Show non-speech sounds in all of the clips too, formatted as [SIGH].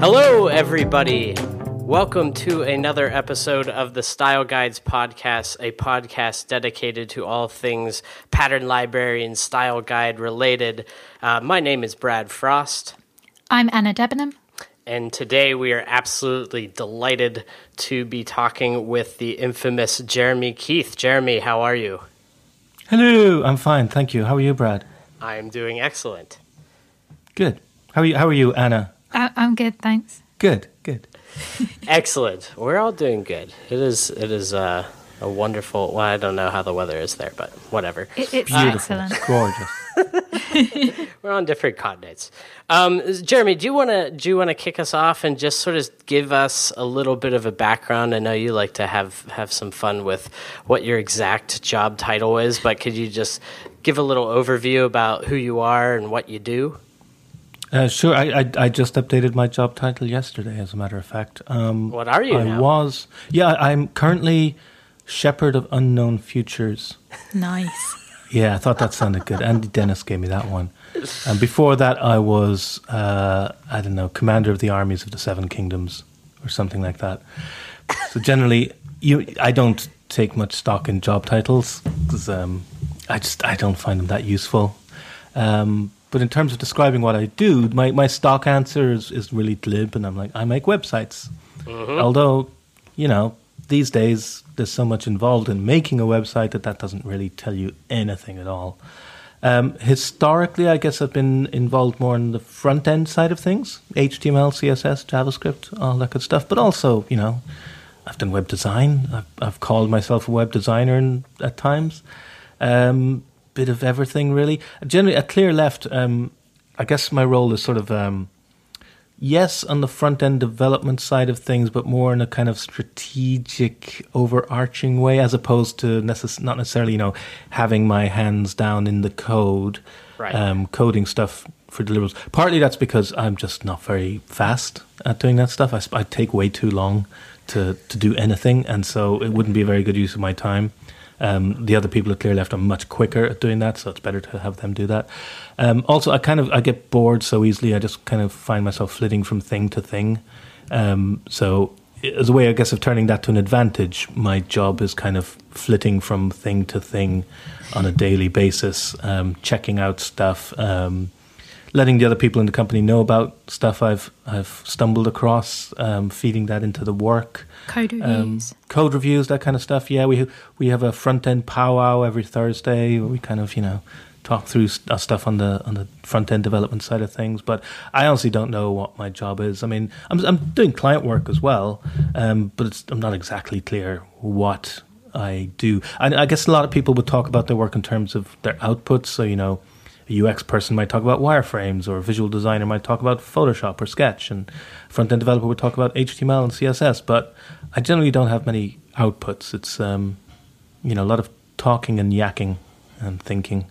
Hello, everybody. Welcome to another episode of the Style Guides podcast, a podcast dedicated to all things pattern library and style guide related. Uh, my name is Brad Frost. I'm Anna Debenham. And today we are absolutely delighted to be talking with the infamous Jeremy Keith. Jeremy, how are you? Hello, I'm fine, thank you. How are you, Brad? I'm doing excellent. Good. How are you? How are you, Anna? I- I'm good, thanks. Good, good. [LAUGHS] Excellent. We're all doing good. It is. It is uh, a wonderful. Well, I don't know how the weather is there, but whatever. It, it's Beautiful, excellent. gorgeous. [LAUGHS] We're on different continents. Um, Jeremy, do you want to do you want to kick us off and just sort of give us a little bit of a background? I know you like to have have some fun with what your exact job title is, but could you just give a little overview about who you are and what you do? Uh, sure. I, I I just updated my job title yesterday. As a matter of fact, um, What are you I now? was. Yeah, I'm currently shepherd of unknown futures. Nice. Yeah, I thought that sounded good. Andy Dennis gave me that one. And before that, I was uh, I don't know commander of the armies of the Seven Kingdoms or something like that. So generally, you I don't take much stock in job titles because um, I just I don't find them that useful. Um, but in terms of describing what I do, my, my stock answer is, is really glib, and I'm like I make websites. Although, you know, these days there's so much involved in making a website that that doesn't really tell you anything at all. Um, historically, I guess I've been involved more in the front end side of things HTML, CSS, JavaScript, all that good stuff. But also, you know, I've done web design. I've, I've called myself a web designer in, at times. Um, bit of everything, really. Generally, at Clearleft, um, I guess my role is sort of. Um, yes, on the front end development side of things, but more in a kind of strategic, overarching way, as opposed to necess- not necessarily, you know, having my hands down in the code, Right. um, coding stuff for deliverables. Partly that's because I'm just not very fast at doing that stuff. I, I take way too long to, to do anything, and so it wouldn't be a very good use of my time. Um, the other people at Clearleft are much quicker at doing that, so it's better to have them do that. Um, also, I kind of I get bored so easily. I just kind of find myself flitting from thing to thing. Um, so, as a way, I guess, of turning that to an advantage, my job is kind of flitting from thing to thing on a daily basis, um, checking out stuff, um, letting the other people in the company know about stuff I've I've stumbled across, um, feeding that into the work Code um, reviews. code reviews, that kind of stuff. Yeah, we we have a front end powwow every Thursday where we kind of you know talk through st- uh, stuff on the on the front end development side of things. But I honestly don't know what my job is. I mean, I'm I'm doing client work as well, um, but it's, I'm not exactly clear what I do. And I guess a lot of people would talk about their work in terms of their outputs. So you know. A UX person might talk about wireframes, or a visual designer might talk about Photoshop or Sketch, and front end developer would talk about HTML and CSS. But I generally don't have many outputs. It's um, you know a lot of talking and yakking and thinking.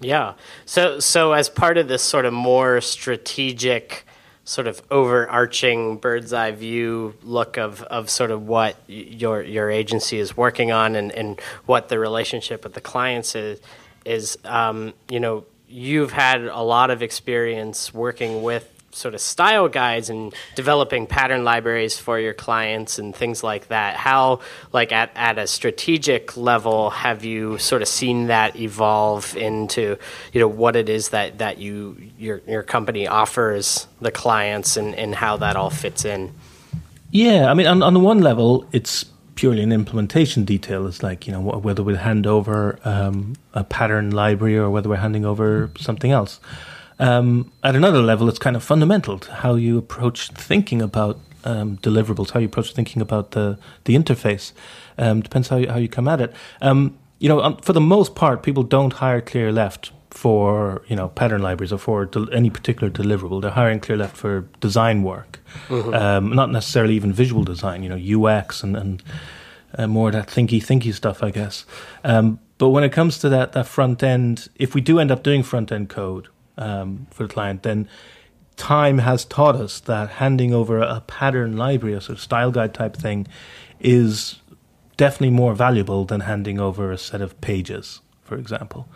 Yeah. So so as part of this sort of more strategic sort of overarching bird's eye view look of, of sort of what your your agency is working on and, and what the relationship with the clients is is um, you know you've had a lot of experience working with sort of style guides and developing pattern libraries for your clients and things like that. How like at, at a strategic level have you sort of seen that evolve into you know what it is that that you your your company offers the clients and and how that all fits in? Yeah, I mean, on, on the one level, it's purely an implementation detail. It's like you know whether we hand over um, a pattern library or whether we're handing over something else. Um, at another level, it's kind of fundamental to how you approach thinking about um, deliverables, how you approach thinking about the the interface. Um, depends how you, how you come at it. Um, you know, um, for the most part, people don't hire Clearleft for you know pattern libraries or for del- any particular deliverable. They're hiring Clearleft for design work, um, not necessarily even visual design. You know, UX and and uh, more of that thinky thinky stuff, I guess. Um, but when it comes to that that front end, if we do end up doing front end code um, for the client, then time has taught us that handing over a pattern library, a sort of style guide type thing, is definitely more valuable than handing over a set of pages, for example.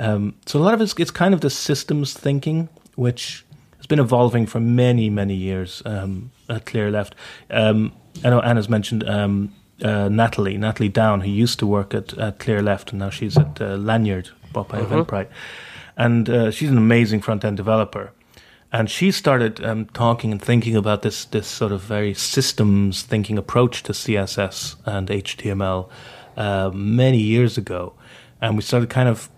Um, so a lot of it's, it's kind of the systems thinking, which has been evolving for many, many years um, at Clearleft. Um, I know Anna's mentioned um, uh, Natalie, Natalie Downe, who used to work at, at Clearleft, and now she's at uh, Lanyrd, bought by Eventbrite. And uh, she's an amazing front end developer. And she started um, talking and thinking about this, this sort of very systems thinking approach to CSS and HTML uh, many years ago. And we started kind of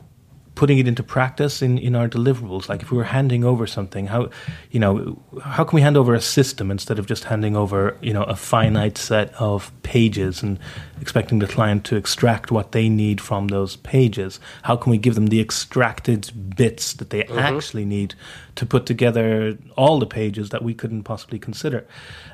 putting it into practice in, in our deliverables. Like if we were handing over something, how you know how can we hand over a system instead of just handing over you know a finite set of pages and expecting the client to extract what they need from those pages? How can we give them the extracted bits that they actually need to put together all the pages that we couldn't possibly consider?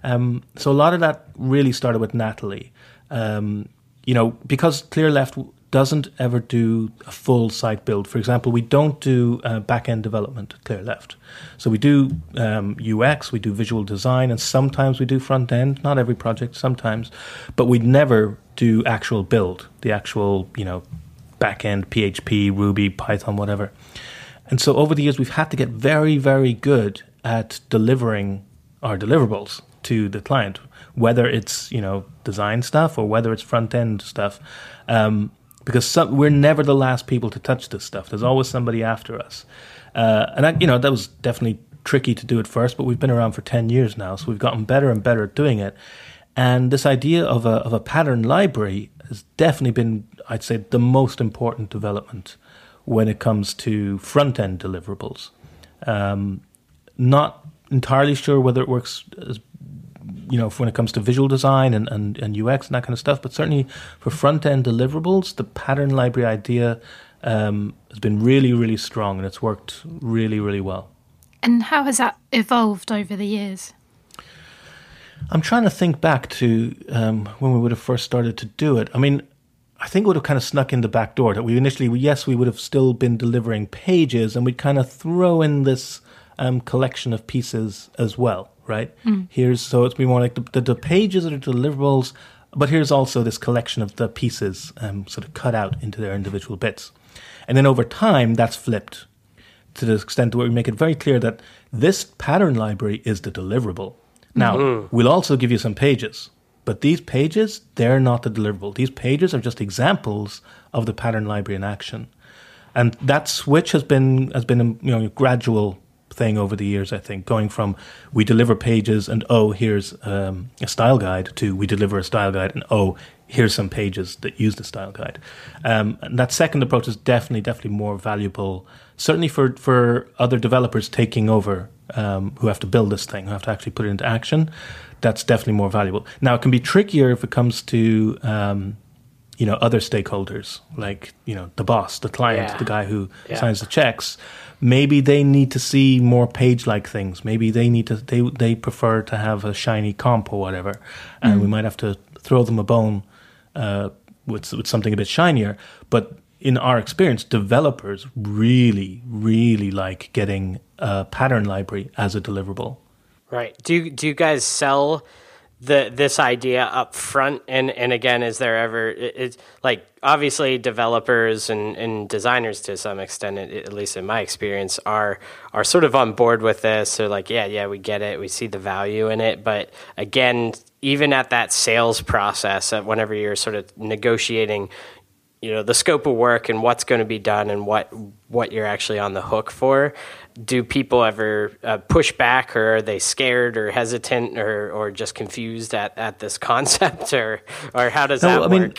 Um, so a lot of that really started with Natalie. Um, you know, because Clearleft doesn't ever do a full site build. For example, we don't do uh, back end development at Clearleft. So we do um, UX, we do visual design, and sometimes we do front end. Not every project, sometimes, but we'd never do actual build, the actual you know back end PHP, Ruby, Python, whatever. And so over the years, we've had to get very, very good at delivering our deliverables to the client, whether it's you know design stuff or whether it's front end stuff. Um, because some, we're never the last people to touch this stuff. There's always somebody after us, uh, and that, you know that was definitely tricky to do at first. But we've been around for ten years now, so we've gotten better and better at doing it. And this idea of a of a pattern library has definitely been, I'd say, the most important development when it comes to front end deliverables. Um, not entirely sure whether it works as you know, when it comes to visual design and, and, and UX and that kind of stuff, but certainly for front end deliverables, the pattern library idea um, has been really, really strong and it's worked really, really well. And how has that evolved over the years? I'm trying to think back to um, when we would have first started to do it. I mean, I think it would have kind of snuck in the back door that we initially, yes, we would have still been delivering pages and we'd kind of throw in this um, collection of pieces as well right? Mm. Here's so it's been more like the, the, the, pages are the deliverables, but here's also this collection of the pieces um, sort of cut out into their individual bits. And then over time, that's flipped to the extent where we make it very clear that this pattern library is the deliverable. Now, mm-hmm. we'll also give you some pages, but these pages, they're not the deliverable. These pages are just examples of the pattern library in action. And that switch has been has been a you know gradual thing over the years, I think, going from we deliver pages and oh, here's um, a style guide to we deliver a style guide and oh, here's some pages that use the style guide. Um, and that second approach is definitely, definitely more valuable, certainly for, for other developers taking over um, who have to build this thing, who have to actually put it into action. That's definitely more valuable. Now, it can be trickier if it comes to um, you know other stakeholders like you know the boss the client yeah. the guy who yeah. signs the checks maybe they need to see more page like things. Maybe they need to they they prefer to have a shiny comp or whatever. And mm. we might have to throw them a bone uh, with with something a bit shinier. But in our experience developers really really like getting a pattern library as a deliverable. Right. Do you, do you guys sell the this idea up front and and again is there ever it's like obviously developers and, and designers to some extent at least in my experience are are sort of on board with this. They're like yeah yeah we get it. We see the value in it. But again even at that sales process whenever you're sort of negotiating you know the scope of work and what's going to be done and what what you're actually on the hook for do people ever uh, push back or are they scared or hesitant or, or just confused at, at this [LAUGHS] concept or or how does no, that I work? Mean,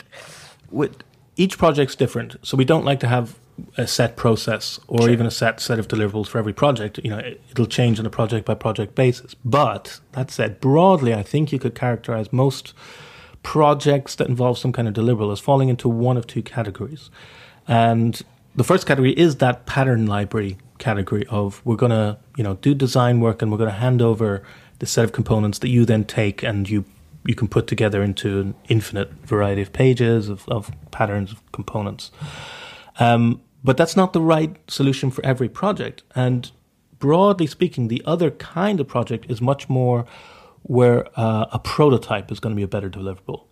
with, each project's different so we don't like to have a set process or sure. even a set set of deliverables for every project you know it, it'll change on a project by project basis but that said broadly i think you could characterize most projects that involve some kind of deliverable as falling into one of two categories. And the first category is that pattern library category of we're going to you know do design work and we're going to hand over the set of components that you then take and you you can put together into an infinite variety of pages of, of patterns of components. Um, but that's not the right solution for every project. And broadly speaking the other kind of project is much more where uh, a prototype is going to be a better deliverable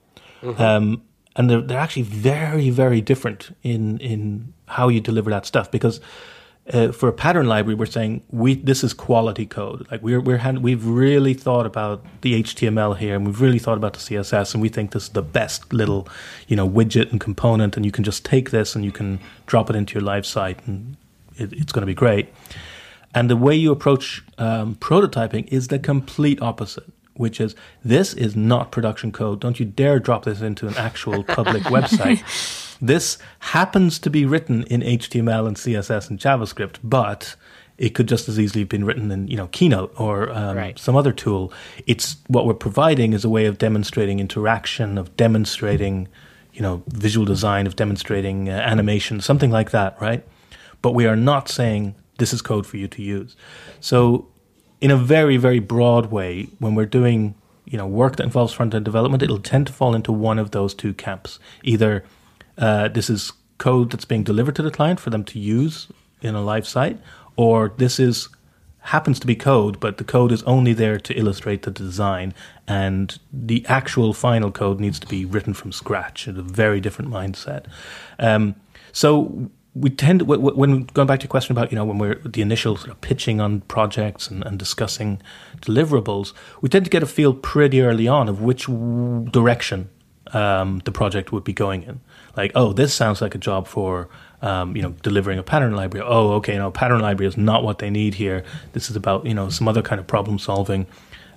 mm-hmm. um, and they're, they're actually very very different in in how you deliver that stuff because uh, for a pattern library, we're saying we this is quality code. Like we're we're hand, we've really thought about the HTML here, and we've really thought about the CSS, and we think this is the best little, you know, widget and component, and you can just take this and you can drop it into your live site, and it, it's going to be great. And the way you approach um, prototyping is the complete opposite, which is this is not production code. Don't you dare drop this into an actual public [LAUGHS] website. This happens to be written in HTML and CSS and JavaScript, but it could just as easily have been written in you know Keynote or um, Right. some other tool. It's what we're providing is a way of demonstrating interaction, of demonstrating you know visual design, of demonstrating uh, animation, something like that, right? But we are not saying this is code for you to use. So, in a very very broad way, when we're doing you know work that involves front end development, it'll tend to fall into one of those two camps. Either uh, this is code that's being delivered to the client for them to use in a live site, or this is happens to be code, but the code is only there to illustrate the design, and the actual final code needs to be written from scratch. It's a very different mindset. Um, so we tend, w- when going back to your question about you know when we're the initial sort of pitching on projects and, and discussing deliverables, we tend to get a feel pretty early on of which direction um, the project would be going in. Like, oh, this sounds like a job for um, you know delivering a pattern library. Oh, okay, no, pattern library is not what they need here. This is about you know some other kind of problem solving,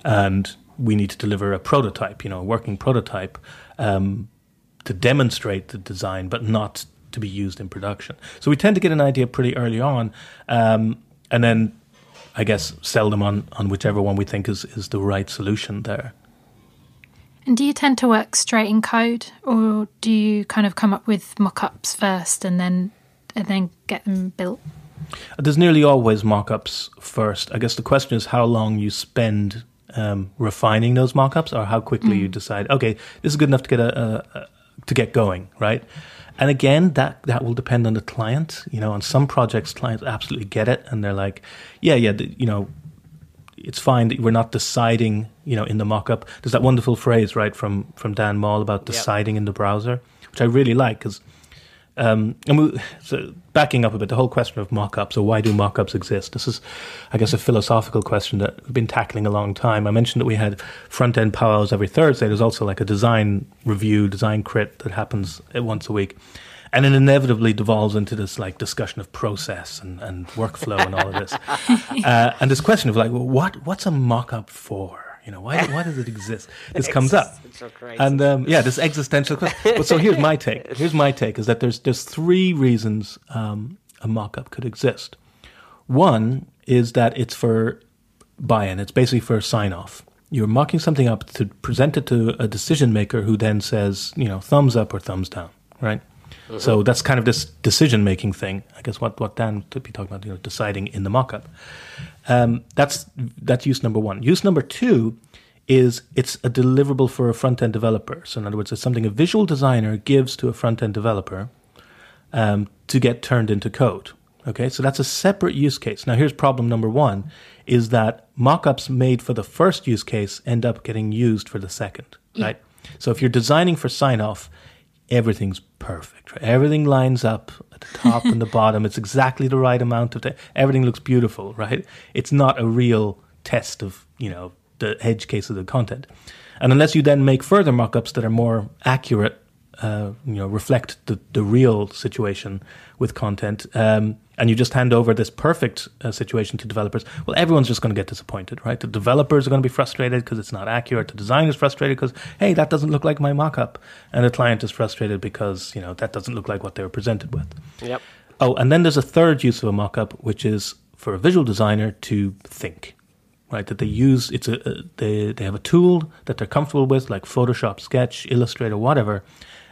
and we need to deliver a prototype, you know, a working prototype um, to demonstrate the design, but not to be used in production. So we tend to get an idea pretty early on, um, and then I guess sell them on on whichever one we think is is the right solution there. And do you tend to work straight in code, or do you kind of come up with mock-ups first and then and then get them built? There's nearly always mock-ups first. I guess the question is how long you spend um, refining those mock-ups, or how quickly you decide. Okay, this is good enough to get a, a, a to get going, right? And again, that that will depend on the client. You know, on some projects, clients absolutely get it, and they're like, "Yeah, yeah, you know, it's fine that we're not deciding, you know, in the mock-up. There's that wonderful phrase, right, from from Dan Mall about deciding in the browser, which I really like because, um, and we, so backing up a bit, the whole question of mock-ups or why do mock-ups exist? This is, I guess, a philosophical question that we've been tackling a long time. I mentioned that we had front-end powwows every Thursday. There's also like a design review, design crit that happens once a week. And it inevitably devolves into this like discussion of process and, and workflow and all of this. [LAUGHS] uh, and this question of like, well, what what's a mock-up for? You know, why why does it exist? [LAUGHS] This comes up, and um, yeah, this existential question. [LAUGHS] But so here's my take. Here's my take: is that there's there's three reasons um, a mock-up could exist. One is that it's for buy-in. It's basically for sign-off. You're mocking something up to present it to a decision maker who then says, you know, thumbs up or thumbs down, right? So that's kind of this decision-making thing. I guess what what Dan could be talking about, you know, deciding in the mock-up. Um, that's that's use number one. Use number two is it's a deliverable for a front end developer. So in other words, it's something a visual designer gives to a front end developer um, to get turned into code. Okay, so that's a separate use case. Now here's problem number one: is that mockups made for the first use case end up getting used for the second. Right. So if you're designing for sign off, everything's perfect. Right? Everything lines up at the top and the [LAUGHS] bottom. It's exactly the right amount of. T- everything looks beautiful. Right. It's not a real test of you know the edge case of the content. And unless you then make further mockups that are more accurate, uh, you know, reflect the, the real situation with content, um, and you just hand over this perfect uh, situation to developers, well, everyone's just going to get disappointed, right? The developers are going to be frustrated because it's not accurate. The designer's frustrated because, hey, that doesn't look like my mockup. And the client is frustrated because, you know, that doesn't look like what they were presented with. Yep. Oh, and then there's a third use of a mockup, which is for a visual designer to think, right? That they use it's a, a they they have a tool that they're comfortable with, like Photoshop, Sketch, Illustrator, whatever,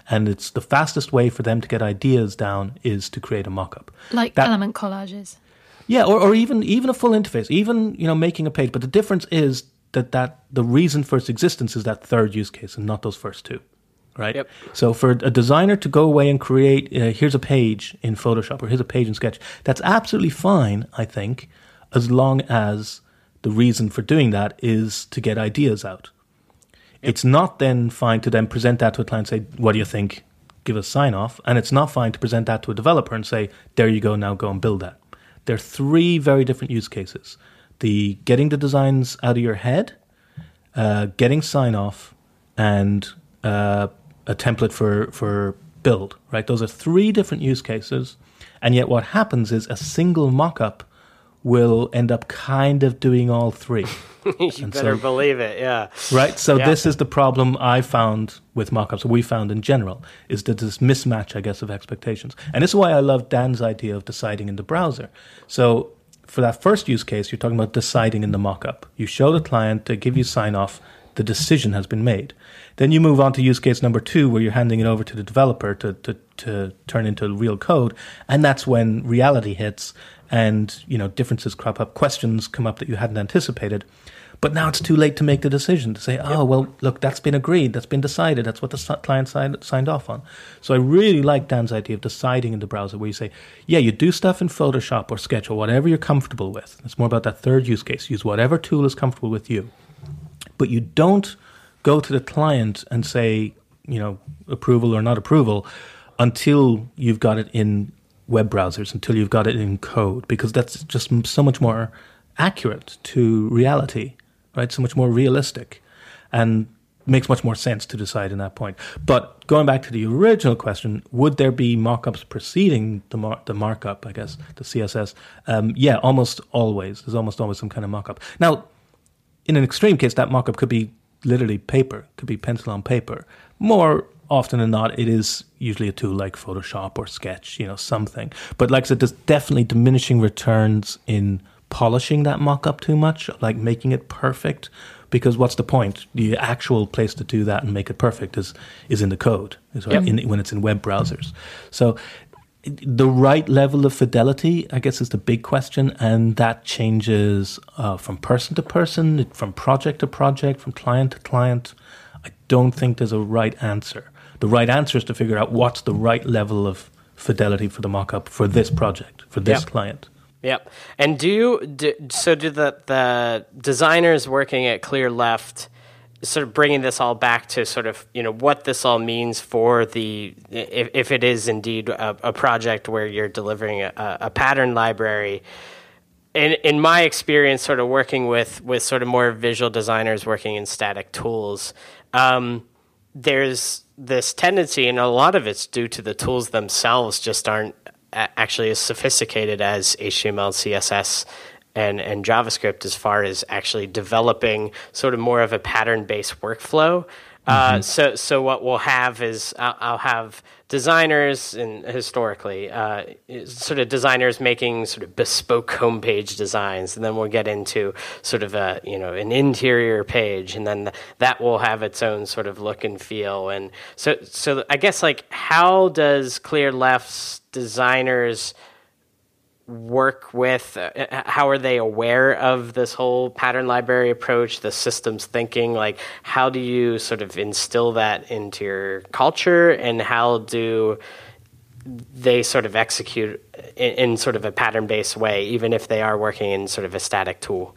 and it's the fastest way for them to get ideas down is to create a mockup. Like That- element collages. Yeah, or, or even even a full interface, even you know making a page. But the difference is that that the reason for its existence is that third use case and not those first two, right? Yep. So for a designer to go away and create, uh, here's a page in Photoshop or here's a page in Sketch, that's absolutely fine, I think, as long as the reason for doing that is to get ideas out. It's not then fine to then present that to a client and say, "What do you think?" Give a sign off, and it's not fine to present that to a developer and say, "There you go, now go and build that." There are three very different use cases: the getting the designs out of your head, uh, getting sign off, and uh, a template for for build. Right, those are three different use cases, and yet what happens is a single mock-up will end up kind of doing all three. [LAUGHS] you And better so- believe it. Yeah. Right. So Yeah. this is the problem I found with mockups. We found in general is that this mismatch, I guess, of expectations. And this is why I love Dan's idea of deciding in the browser. So for that first use case, you're talking about deciding in the mockup. You show the client, they give you sign off, the decision has been made. Then you move on to use case number two, where you're handing it over to the developer to, to, to turn into real code. And that's when reality hits and, you know, differences crop up, questions come up that you hadn't anticipated. But now it's too late to make the decision to say, oh, well, look, that's been agreed, that's been decided, that's what the client signed, signed off on. So I really like Dan's idea of deciding in the browser where you say, yeah, you do stuff in Photoshop or Sketch or whatever you're comfortable with. It's more about that third use case. Use whatever tool is comfortable with you. But you don't go to the client and say, you know, approval or not approval until you've got it in web browsers, until you've got it in code, because that's just so much more accurate to reality, right? So much more realistic and makes much more sense to decide in that point. But going back to the original question, would there be mockups preceding the, mar- the markup, I guess, the CSS? Um, yeah, almost always. There's almost always some kind of mockup. Now, in an extreme case, that mockup could be literally paper, could be pencil on paper. More often than not, it is usually a tool like Photoshop or Sketch, you know, something. But like I said, there's definitely diminishing returns in polishing that mockup too much, like making it perfect. Because what's the point? The actual place to do that and make it perfect is is in the code, is right, in, when it's in web browsers. So the right level of fidelity, I guess, is the big question, and that changes uh, from person to person, from project to project, from client to client. I don't think there's a right answer. The right answer is to figure out what's the right level of fidelity for the mockup for this project, for this Yep. client. Yep. And do you do, so? Do the the designers working at Clearleft sort of bringing this all back to sort of you know what this all means for the if, if it is indeed a, a project where you're delivering a, a pattern library. In in my experience, sort of working with with sort of more visual designers working in static tools. Um, there's this tendency, and a lot of it's due to the tools themselves just aren't actually as sophisticated as HTML, CSS, and, and JavaScript as far as actually developing sort of more of a pattern based workflow. Uh, so, so what we'll have is I'll, I'll have designers, and historically, uh, sort of designers making sort of bespoke homepage designs, and then we'll get into sort of a you know an interior page, and then that will have its own sort of look and feel. And so, so I guess like how does Clearleft's designers work with uh, how are they aware of this whole pattern library approach the systems thinking? Like how do you sort of instill that into your culture? And how do they sort of execute in, in sort of a pattern based way even if they are working in sort of a static tool?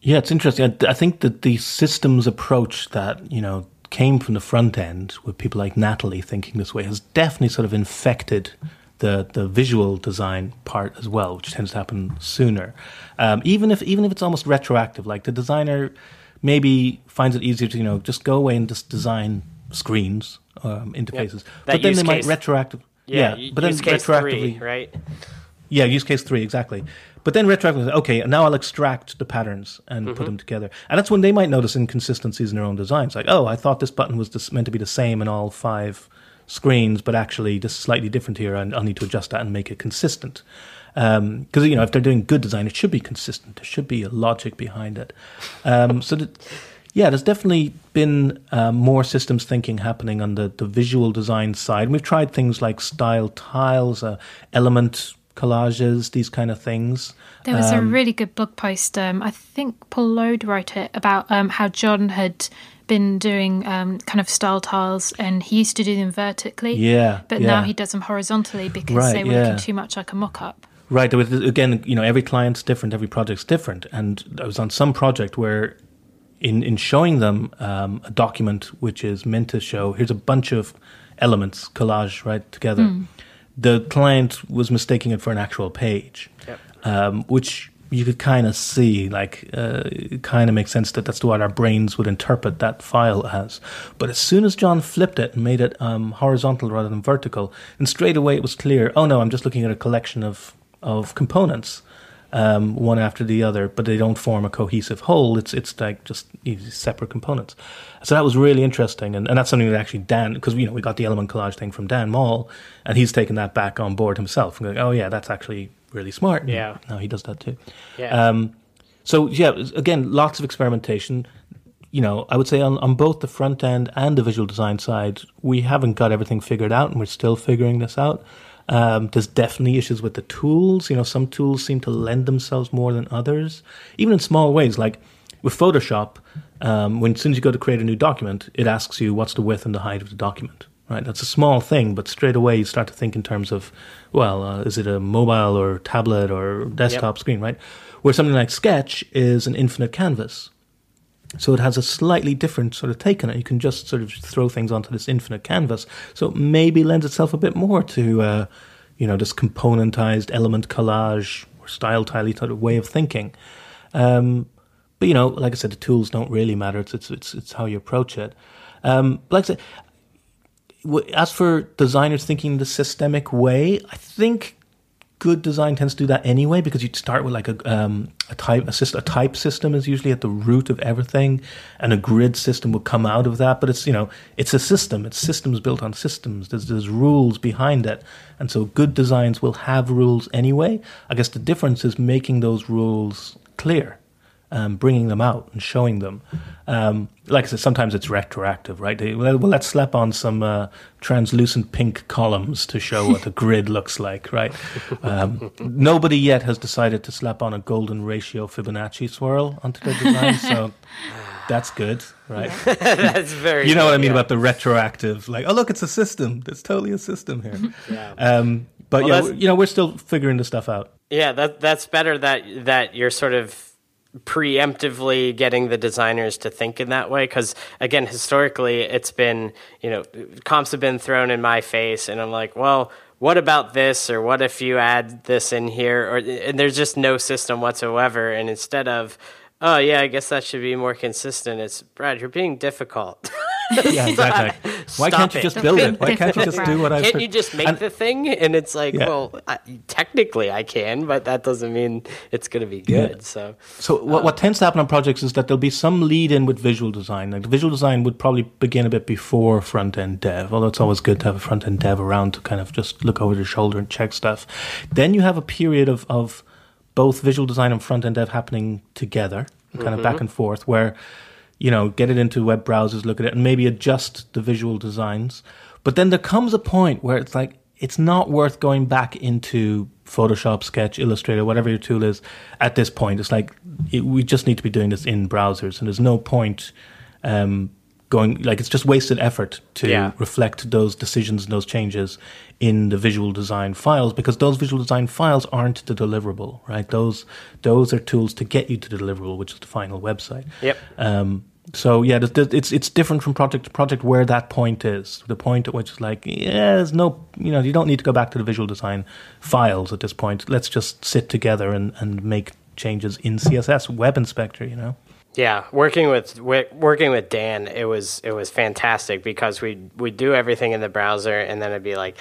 Yeah, it's interesting. I, I think that the systems approach that you know came from the front end, with people like Natalie thinking this way, has definitely sort of infected the the visual design part as well, which tends to happen sooner. Um, even if even if it's almost retroactive, like the designer maybe finds it easier to you know just go away and just design screens um, interfaces, That but then they might case- retroactive. Yeah, u- but then case retroactively, three, right yeah, use case three, exactly. But then retroactively, okay, now I'll extract the patterns and put them together. And that's when they might notice inconsistencies in their own designs. Like, oh, I thought this button was just meant to be the same in all five screens, but actually this is slightly different here, and I'll need to adjust that and make it consistent. Because, you know, if they're doing good design, it should be consistent. There should be a logic behind it. Um, so that, yeah, there's definitely been uh, more systems thinking happening on the, the visual design side. We've tried things like style tiles, uh, element collages, these kind of things. There was Um, a really good blog post. Um, I think Paul Lloyd wrote it about um, how John had been doing um, kind of style tiles, and he used to do them vertically. Yeah, but yeah. now he does them horizontally because Right, they were yeah. looking too much like a mock-up. Right. There was, again, you know, every client's different, every project's different. And I was on some project where, in, in showing them um, a document which is meant to show, here's a bunch of elements, collage, right, together. The client was mistaking it for an actual page. Yep. um, which you could kind of see, like, uh, it kind of makes sense that that's what our brains would interpret that file as. But as soon as John flipped it and made it um, horizontal rather than vertical, and straight away it was clear, oh no, I'm just looking at a collection of, of components. Um, one after the other, but they don't form a cohesive whole. It's it's like just separate components. So that was really interesting, and, and that's something that actually Dan, because you know we got the element collage thing from Dan Mall, and he's taken that back on board himself. And going, oh yeah, that's actually really smart. Yeah. Now he does that too. Yeah. Um, so yeah, again, lots of experimentation. You know, I would say on, on both the front end and the visual design side, we haven't got everything figured out, and we're still figuring this out. Um, there's definitely issues with the tools. You know, some tools seem to lend themselves more than others, even in small ways. Like with Photoshop, um, when as soon as you go to create a new document, it asks you what's the width and the height of the document right? That's a small thing, but straight away you start to think in terms of, well, uh, is it a mobile or tablet or desktop yep. screen, right? Where something like Sketch is an infinite canvas. So it has a slightly different sort of take on it. You can just sort of throw things onto this infinite canvas. So it maybe lends itself a bit more to, uh, you know, this componentized element collage or style tiley sort of way of thinking. Um, but you know, like I said, the tools don't really matter. It's it's it's, it's how you approach it. Um, like I said, as for designers thinking the systemic way, I think good design tends to do that anyway because you start with like a um, a type a, system, a type system is usually at the root of everything, and a grid system will come out of that. But it's you know it's a system. It's systems built on systems. There's there's rules behind it, and so good designs will have rules anyway. I guess the difference is making those rules clear um, bringing them out and showing them. Um, like I said, sometimes it's retroactive, right? They, well, let's slap on some uh, translucent pink columns to show what the grid looks like, right? Um, nobody yet has decided to slap on a golden ratio Fibonacci swirl onto their design, so that's good, right? [LAUGHS] that's very. You know good, what I mean yeah. about the retroactive? Like, oh look, it's a system. It's totally a system here. yeah. Um, but well, yeah, you know, we're still figuring this stuff out. Yeah, that that's better that that you're sort of preemptively getting the designers to think in that way because again historically it's been you know comps have been thrown in my face and i'm like well what about this or what if you add this in here? Or and there's just no system whatsoever and instead of oh yeah i guess that should be more consistent it's brad you're being difficult [LAUGHS] [LAUGHS] yeah, exactly. Why can't you just build it? Why can't you just do what I? Can't you just make and, the thing? And it's like, yeah. well, I, technically I can, but that doesn't mean it's going to be good. Yeah. So, so what, what tends to happen on projects is that there'll be some lead in with visual design. Like the visual design would probably begin a bit before front end dev, although it's always good to have a front end dev around to kind of just look over their shoulder and check stuff. Then you have a period of of both visual design and front end dev happening together, kind mm-hmm. of back and forth, where you know, get it into web browsers, look at it, and maybe adjust the visual designs. But then there comes a point where it's like, it's not worth going back into Photoshop, Sketch, Illustrator, whatever your tool is at this point. It's like, it, we just need to be doing this in browsers, and there's no point um, going, like, it's just wasted effort to yeah. reflect those decisions and those changes in the visual design files because those visual design files aren't the deliverable, right? Those those are tools to get you to the deliverable, which is the final website. Yep. Um, so yeah, it's it's different from project to project where that point is. The point at which is like, yeah, there's no, you know, you don't need to go back to the visual design files at this point. Let's just sit together and, and make changes in CSS Web Inspector. You know. Yeah, working with working with Dan, it was it was fantastic because we we do everything in the browser, and then it'd be like,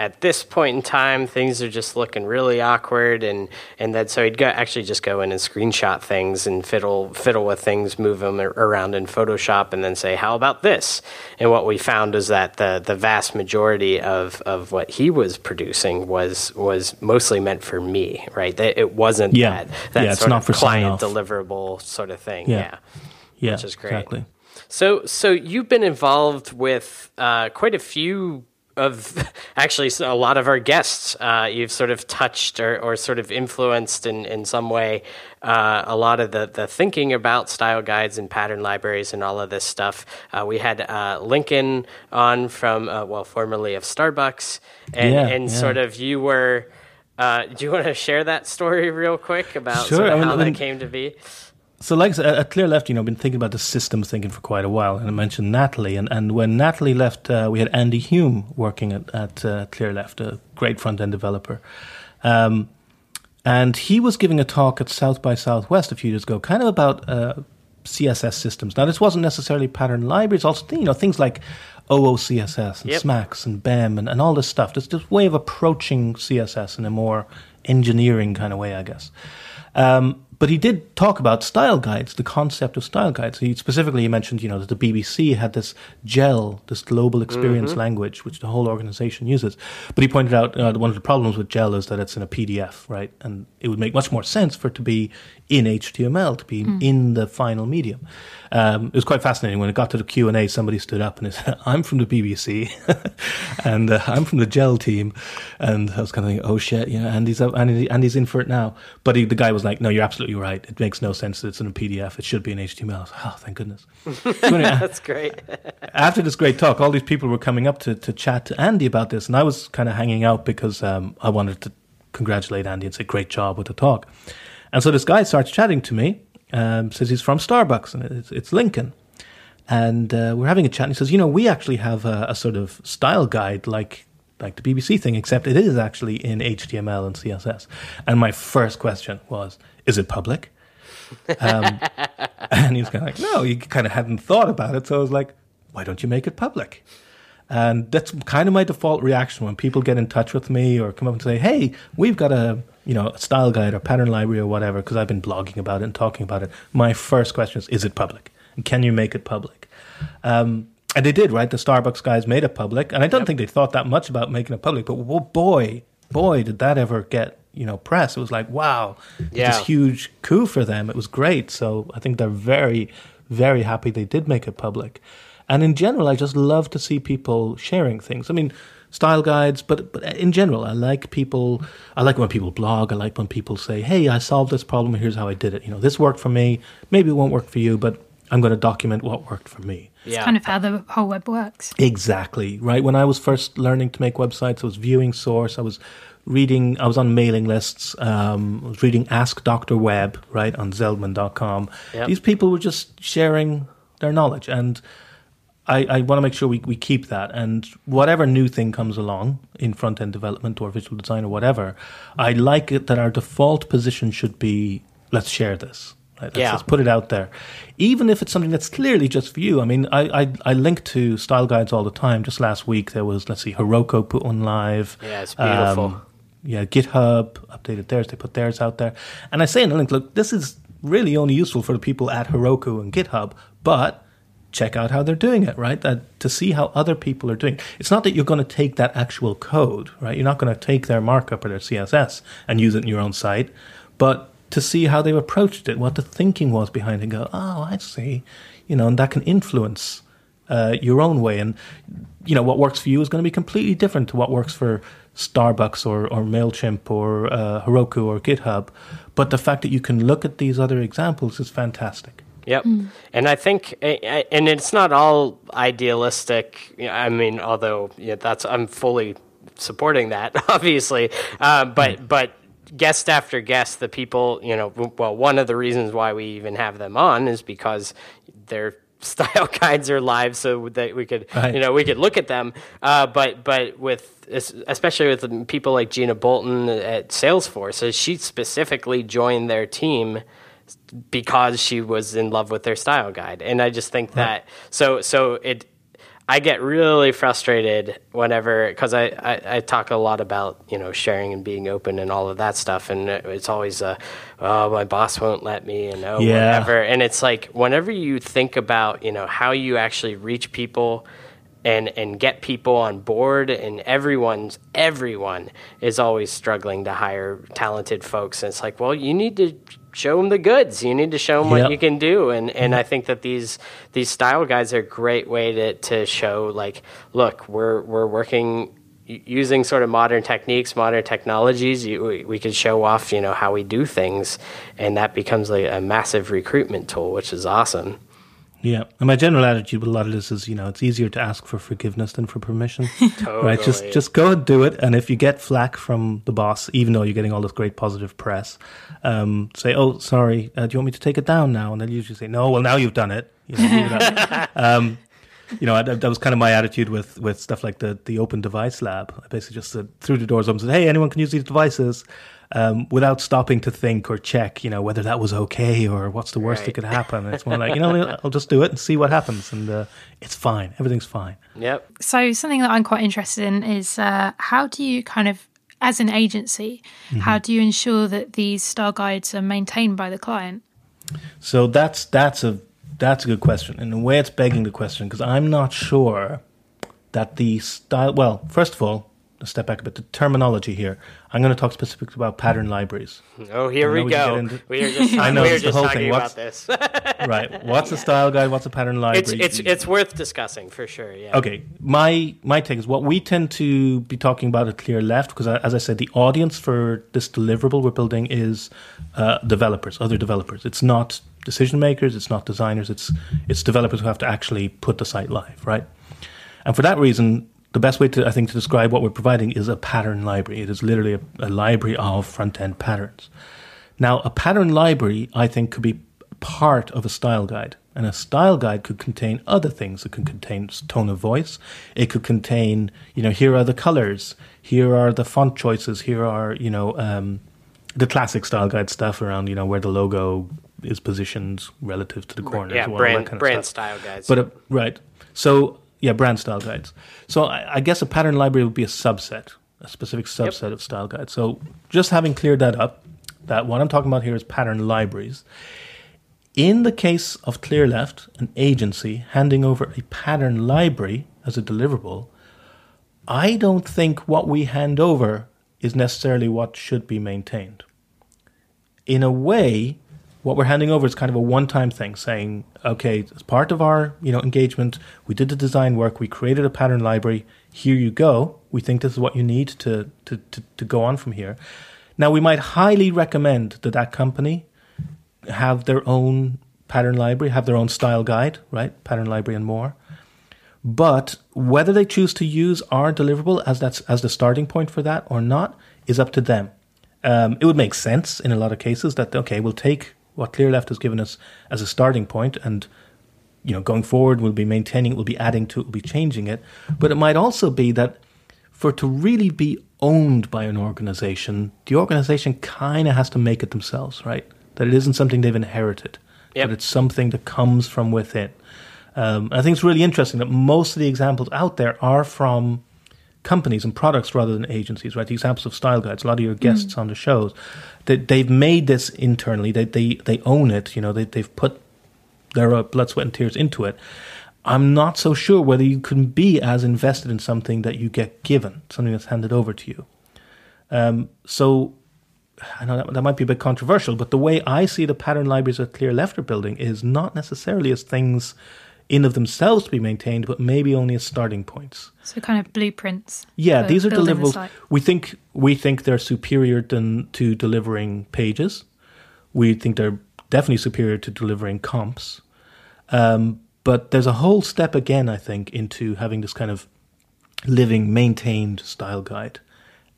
at this point in time, things are just looking really awkward, and and then so he'd go, actually just go in and screenshot things and fiddle fiddle with things, move them around in Photoshop, and then say, "How about this?" And what we found is that the the vast majority of of what he was producing was was mostly meant for me, right? That It wasn't yeah. that that yeah, sort of client deliverable sort of thing. Yeah. yeah, yeah, which is great. Exactly. So, so you've been involved with uh, quite a few of [LAUGHS] actually a lot of our guests uh, you've sort of touched or, or sort of influenced in, in some way uh, a lot of the, the thinking about style guides and pattern libraries and all of this stuff. Uh, we had uh, Lincoln on from, uh, well, formerly of Starbucks, and, yeah, and yeah. sort of you were. Uh, do you want to share that story real quick about sure. sort of how I mean, that came to be? So, like I said, at Clearleft, you know, I've been thinking about the systems thinking for quite a while, and I mentioned Natalie. And, and when Natalie left, uh, we had Andy Hume working at, at uh, Clearleft, a great front end developer. Um, and he was giving a talk at South by Southwest a few years ago, kind of about uh, CSS systems. Now, this wasn't necessarily pattern libraries, also you know things like OOCSS and Yep. SMACSS and BEM and, and all this stuff. There's this way of approaching CSS in a more engineering kind of way, I guess. Um, but he did talk about style guides, the concept of style guides. He specifically mentioned, you know, that the BBC had this GEL, this global experience language, which the whole organization uses. But he pointed out uh, one of the problems with GEL is that it's in a PDF, right? And it would make much more sense for it to be in HTML, to be in the final medium. Um, it was quite fascinating when it got to the Q and A. Somebody stood up and said, "I'm from the BBC, [LAUGHS] and uh, I'm from the GEL team," and I was kind of thinking, "Oh shit, you know, Andy's up, Andy, Andy's in for it now." But he, the guy was like, "No, you're absolutely right. It makes no sense that it's in a PDF. It should be in HTML." I was like, oh, thank goodness. [LAUGHS] So anyway, That's great. [LAUGHS] after this great talk, all these people were coming up to, to chat to Andy about this, and I was kind of hanging out because um, I wanted to congratulate Andy and say, great job with the talk. And so this guy starts chatting to me, um, says he's from Starbucks, and it's, it's Lincoln. And uh, we're having a chat, and he says, you know, we actually have a, a sort of style guide like like the BBC thing, except it is actually in HTML and CSS. And my first question was, is it public? Um, [LAUGHS] and he was kind of like, no, you kind of hadn't thought about it. So I was like, why don't you make it public? And that's kind of my default reaction when people get in touch with me or come up and say, hey, we've got a you know a style guide or pattern library or whatever because I've been blogging about it and talking about it. My first question is, is it public? And can you make it public? Um, and they did, right? The Starbucks guys made it public, and I don't think they thought that much about making it public. But oh boy, boy, did that ever get you know press? It was like, wow, Yeah. this huge coup for them. It was great. So I think they're very, very happy they did make it public. And in general, I just love to see people sharing things. I mean, style guides, but but in general, I like people. I like when people blog. I like when people say, "Hey, I solved this problem. Here's how I did it. You know, this worked for me. Maybe it won't work for you, but I'm going to document what worked for me." It's Yeah. kind of how the whole web works. Exactly right. When I was first learning to make websites, I was viewing source. I was reading. I was on mailing lists. Um, I was reading Ask Doctor Web right on Zeldman.com. Yep. These people were just sharing their knowledge, and I, I want to make sure we, we keep that. And whatever new thing comes along in front end development or visual design or whatever, I like it that our default position should be let's share this. Right? Let's, Yeah. let's put it out there, even if it's something that's clearly just for you. I mean, I, I I link to style guides all the time. Just last week there was let's see, Heroku put one live. Yeah, it's beautiful. Um, yeah, GitHub updated theirs. They put theirs out there, and I say in the link, look, this is really only useful for the people at Heroku and GitHub, but check out how they're doing it, right? That to see how other people are doing. it. It's not that you're going to take that actual code, right? You're not going to take their markup or their CSS and use it in your own site, but to see how they've approached it, what the thinking was behind it, and go, oh, I see, you know, and that can influence uh, your own way. And you know what works for you is going to be completely different to what works for Starbucks or, or Mailchimp or uh, Heroku or GitHub. But the fact that you can look at these other examples is fantastic. Yep. And I think, and it's not all idealistic. I mean, although yeah, that's I'm fully supporting that, [LAUGHS] obviously. Uh, but but guest after guest, the people, you know, well, one of the reasons why we even have them on is because their [LAUGHS] style guides are live, so that we could, Right. you know, we could look at them. Uh, but but with especially with people like Jina Bolton at Salesforce, she specifically joined their team because she was in love with their style guide. And i just think that so so it i get really frustrated whenever because I, I i talk a lot about you know sharing and being open and all of that stuff. And it's always a oh my boss won't let me and oh Yeah. whatever. And it's like whenever you think about you know how you actually reach people and and get people on board and everyone's everyone is always struggling to hire talented folks. And it's like well you need to show them the goods. You need to show them Yep. what you can do. And and I think that these these style guides are a great way to to show like look we're we're working using sort of modern techniques modern technologies. You, we, we can show off you know how we do things. And that becomes like a massive recruitment tool which is awesome Yeah, and my general attitude with a lot of this is, you know, it's easier to ask for forgiveness than for permission. [LAUGHS] Right? Just just go and do it, and if you get flack from the boss, even though you're getting all this great positive press, um, say, "Oh, sorry, uh, do you want me to take it down now?" And they'll usually say, "No, well, now you've done it." You know, [LAUGHS] um, you know, I, that was kind of my attitude with, with stuff like the, the open device lab. I basically just said, threw the doors open and said, hey, anyone can use these devices um, without stopping to think or check, you know, whether that was okay or what's the worst Right. that could happen. It's more like, you know, I'll just do it and see what happens. And uh, it's fine. Everything's fine. Yep. So something that I'm quite interested in is uh, how do you kind of, as an agency, how do you ensure that these style guides are maintained by the client? So that's that's a that's a good question. In a way, it's begging the question because I'm not sure that the style. Well, first of all, let's step back a bit. The terminology here. I'm going to talk specifically about pattern libraries. Oh, here we go. into- We are just, [LAUGHS] I know, we are it's the just whole talking thing. about What's- this. [LAUGHS] right. What's a style guide? What's a pattern it's library? it's it's worth discussing for sure. Yeah. Okay, my my take is what we tend to be talking about at Clearleft because, as I said, the audience for this deliverable we're building is uh, developers, other developers. It's not decision makers, it's not designers, it's it's developers who have to actually put the site live, right? And for that reason, the best way to I think to describe what we're providing is a pattern library. It is literally a, a library of front end patterns. Now, a pattern library, I think, could be part of a style guide. And a style guide could contain other things. It could contain tone of voice. It could contain, you know, here are the colors. Here are the font choices. Here are, you know, um, the classic style guide stuff around, you know, where the logo is positioned relative to the corners. Yeah. all that Brand kind of brand style guides. But uh, right, so yeah, brand style guides. So I, I guess a pattern library would be a subset, a specific subset of style guides. So just having cleared that up, that what I'm talking about here is pattern libraries. In the case of Clearleft, an agency handing over a pattern library as a deliverable, I don't think what we hand over is necessarily what should be maintained. In a way, what we're handing over is kind of a one-time thing, saying, okay, as part of our you know engagement, we did the design work, we created a pattern library. Here you go. We think this is what you need to to to, to go on from here. Now, we might highly recommend that that company have their own pattern library, have their own style guide, right? Pattern library and more. But whether they choose to use our deliverable as that's as the starting point for that or not is up to them. Um, it would make sense in a lot of cases that okay, we'll take what Clearleft has given us as a starting point, and you know, going forward, we'll be maintaining it, we'll be adding to it, we'll be changing it. But it might also be that for it to really be owned by an organization, the organization kind of has to make it themselves, right? That it isn't something they've inherited, Yep. but it's something that comes from within. Um, I think it's really interesting that most of the examples out there are from companies and products rather than agencies, right? The examples of style guides, a lot of your guests on the shows, they, they've made this internally. They, they, they own it. You know, they, they've put their uh, blood, sweat, and tears into it. I'm not so sure whether you can be as invested in something that you get given, something that's handed over to you. Um, so I know that, that might be a bit controversial, but the way I see the pattern libraries at Clearleft are building is not necessarily as things in of themselves to be maintained, but maybe only as starting points. So kind of blueprints. Yeah, these are building the deliverables. We think we think they're superior than to delivering pages. We think they're definitely superior to delivering comps. Um, but there's a whole step again, I think, into having this kind of living, maintained style guide.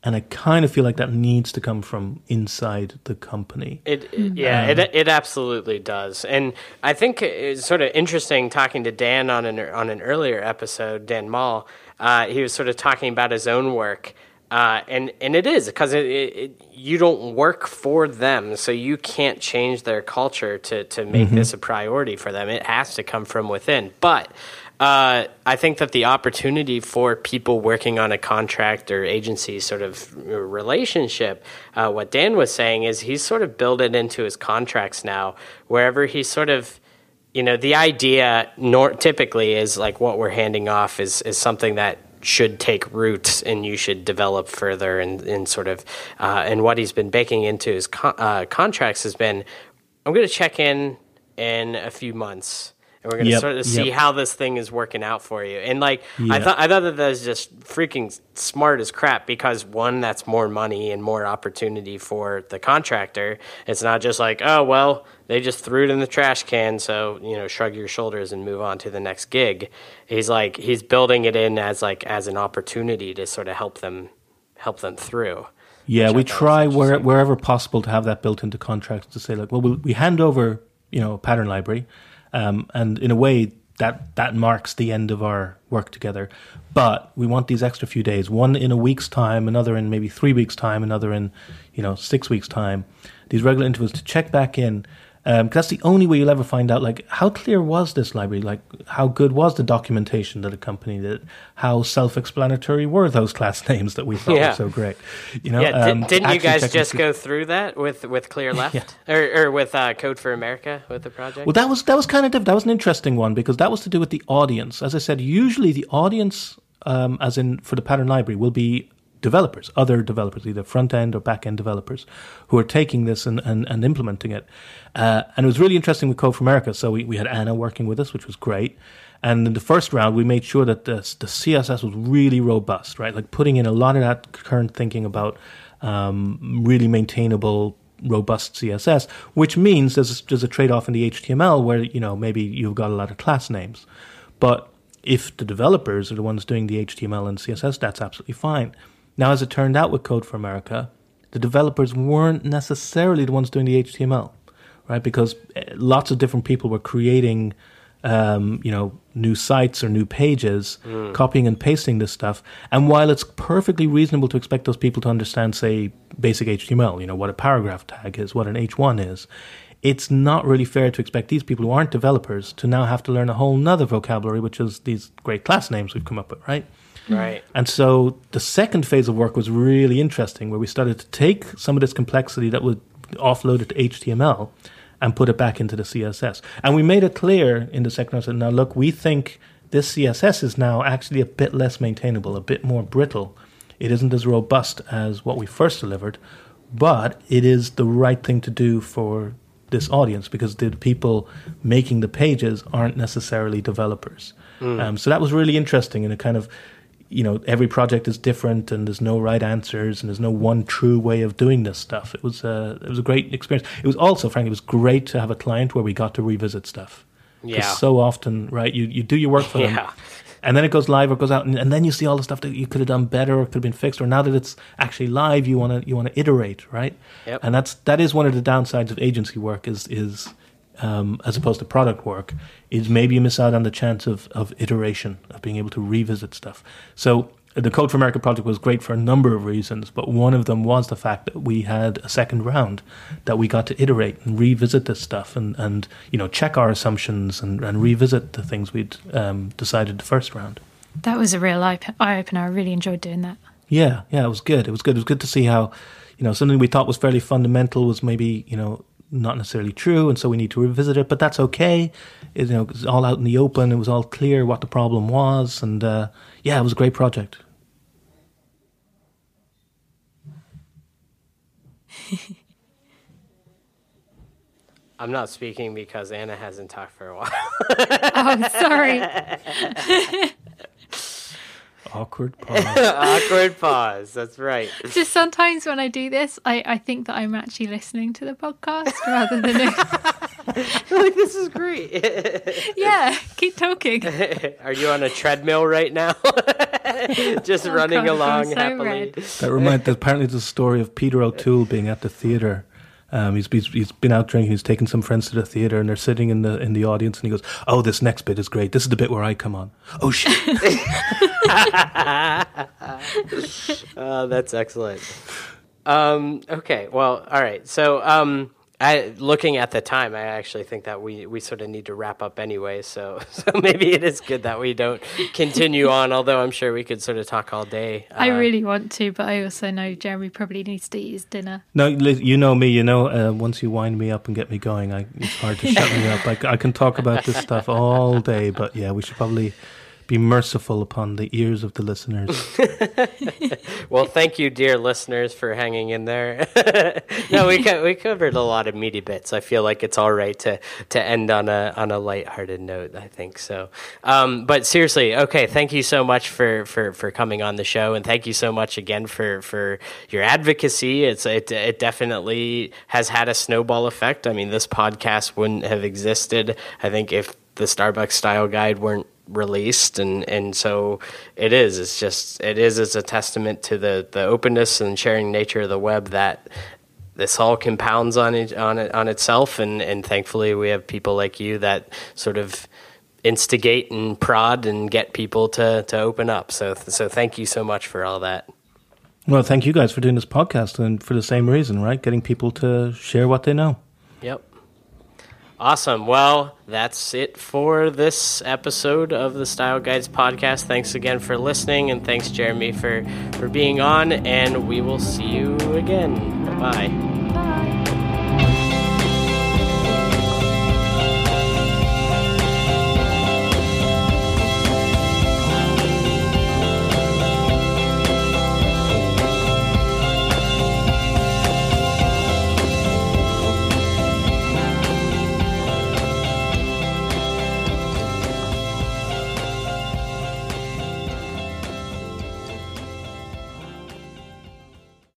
And I kind of feel like that needs to come from inside the company. It, it- yeah, it it absolutely does, and I think it's sort of interesting talking to Dan on an on an earlier episode. Dan Mall, uh, he was sort of talking about his own work, uh, and and it is because it, it, it you don't work for them, so you can't change their culture to to make this a priority for them. It has to come from within, but. Uh, I think that the opportunity for people working on a contract or agency sort of relationship, uh, what Dan was saying is he's sort of built it into his contracts now, wherever he's sort of, you know, the idea nor- typically is like what we're handing off is, is something that should take root and you should develop further and, and sort of, uh, and what he's been baking into his con- uh, contracts has been, I'm going to check in in a few months and we're going to Yep, sort of see yep. how this thing is working out for you. And like I thought, I thought that that was just freaking smart as crap because one, that's more money and more opportunity for the contractor. It's not just like, oh well, they just threw it in the trash can, so you know, shrug your shoulders and move on to the next gig. He's like, he's building it in as like as an opportunity to sort of help them, help them through. Yeah, we try where, wherever possible to have that built into contracts to say like, well, we we hand over you know a pattern library, um, and in a way that that marks the end of our work together. But we want these extra few days, one in a week's time, another in maybe three weeks' time, another in, you know, six weeks' time. These regular intervals to check back in um, that's the only way you'll ever find out, like, how clear was this library? Like, how good was the documentation that accompanied it? How self-explanatory were those [LAUGHS] class names that we thought Yeah. were so great? You know, Yeah, um, did, didn't you guys just through- go through that with with Clear [LAUGHS] Left Yeah. or, or with uh, Code for America with the project? Well, that was that was kind of diff- that was an interesting one because that was to do with the audience. As I said, usually the audience, um, as in for the pattern library, will be developers, other developers, either front end or back end developers, who are taking this and, and, and implementing it. Uh, and it was really interesting with Code for America. So we, we had Anna working with us, which was great. And in the first round, we made sure that the, the CSS was really robust, right? Like putting in a lot of that current thinking about um, really maintainable robust CSS, which means there's a, there's a trade off in the HTML where you know maybe you've got a lot of class names, but if the developers are the ones doing the HTML and CSS, that's absolutely fine. Now, as it turned out with Code for America, the developers weren't necessarily the ones doing the HTML, right? Because eh, lots of different people were creating, um, you know, new sites or new pages, copying and pasting this stuff. And while it's perfectly reasonable to expect those people to understand, say, basic HTML, you know, what a paragraph tag is, what an H1 is, it's not really fair to expect these people who aren't developers to now have to learn a whole nother vocabulary, which is these great class names we've come up with, right? Right. And so the second phase of work was really interesting, where we started to take some of this complexity that was offloaded to HTML and put it back into the CSS. And we made it clear in the second round, said, now look, we think this CSS is now actually a bit less maintainable, a bit more brittle. It isn't as robust as what we first delivered, but it is the right thing to do for this audience because the people making the pages aren't necessarily developers. Um, so that was really interesting and it kind of you know every project is different and there's no right answers and there's no one true way of doing this stuff. It was a it was a great experience. It was also frankly it was great to have a client where we got to revisit stuff. Yeah. so often right you you do your work for them and then it goes live or goes out and, and then you see all the stuff that you could have done better or could have been fixed or now that it's actually live you want to you want to iterate right? Yep. and that's that is one of the downsides of agency work is is um, as opposed to product work is maybe you miss out on the chance of, of iteration of being able to revisit stuff so the code for america project was great for a number of reasons but one of them was the fact that we had a second round that we got to iterate and revisit this stuff and, and you know check our assumptions and, and revisit the things we'd um, decided the first round That was a real eye eye opener. I really enjoyed doing that. yeah, yeah, it was good. It was good. It was good to see how, you know, something we thought was fairly fundamental was maybe, you know, not necessarily true, and so we need to revisit it. But that's okay. It, you know, it was all out in the open. It was all clear what the problem was, and uh, yeah, it was a great project. [LAUGHS] I'm not speaking because Anna hasn't talked for a while. Oh, sorry. [LAUGHS] Awkward [LAUGHS] pause. Awkward pause. That's right. Just sometimes when I do this, I, I think that I'm actually listening to the podcast rather than. [LAUGHS] like this is great. [LAUGHS] yeah, keep talking. Are you on a treadmill right now? Just oh, running Oh, God, I'm along so happily. red. that reminds. Apparently, there's a story of Peter O'Toole being at the theater. Um, he's, he's he's been out drinking. He's taken some friends to the theater, and they're sitting in the in the audience. And he goes, "Oh, this next bit is great. This is the bit where I come on. Oh shit! [LAUGHS] [LAUGHS] Oh, that's excellent. Um, okay, well, all right. So, um, I, looking at the time, I actually think that we, we sort of need to wrap up anyway. So, [LAUGHS] so maybe it is good that we don't continue on. Although I'm sure we could sort of talk all day. I Uh, really want to, but I also know Jeremy probably needs to eat his dinner. No, you know me. You know, uh, once you wind me up and get me going, I, it's hard to shut me up. I, c- I can talk about this stuff all day, but yeah, we should probably be merciful upon the ears of the listeners. [LAUGHS] Well, thank you, dear listeners, for hanging in there. [LAUGHS] no, we co- we covered a lot of meaty bits. I feel like it's all right to to end on a on a lighthearted note. I think so. Um, but seriously, okay, thank you so much for, for, for coming on the show, and thank you so much again for, for your advocacy. It's it it definitely has had a snowball effect. I mean, this podcast wouldn't have existed. I think if the Starbucks style guide weren't released and and so it is it's just it is as a testament to the the openness and sharing nature of the web that this all compounds on it on it on itself and and thankfully we have people like you that sort of instigate and prod and get people to to open up. So so thank you so much for all that. Well, thank you guys for doing this podcast and for the same reason, right? Getting people to share what they know. Awesome. Well, that's it for this episode of the Style Guides podcast. Thanks again for listening, and thanks, Jeremy, for, for being on. And we will see you again. Bye.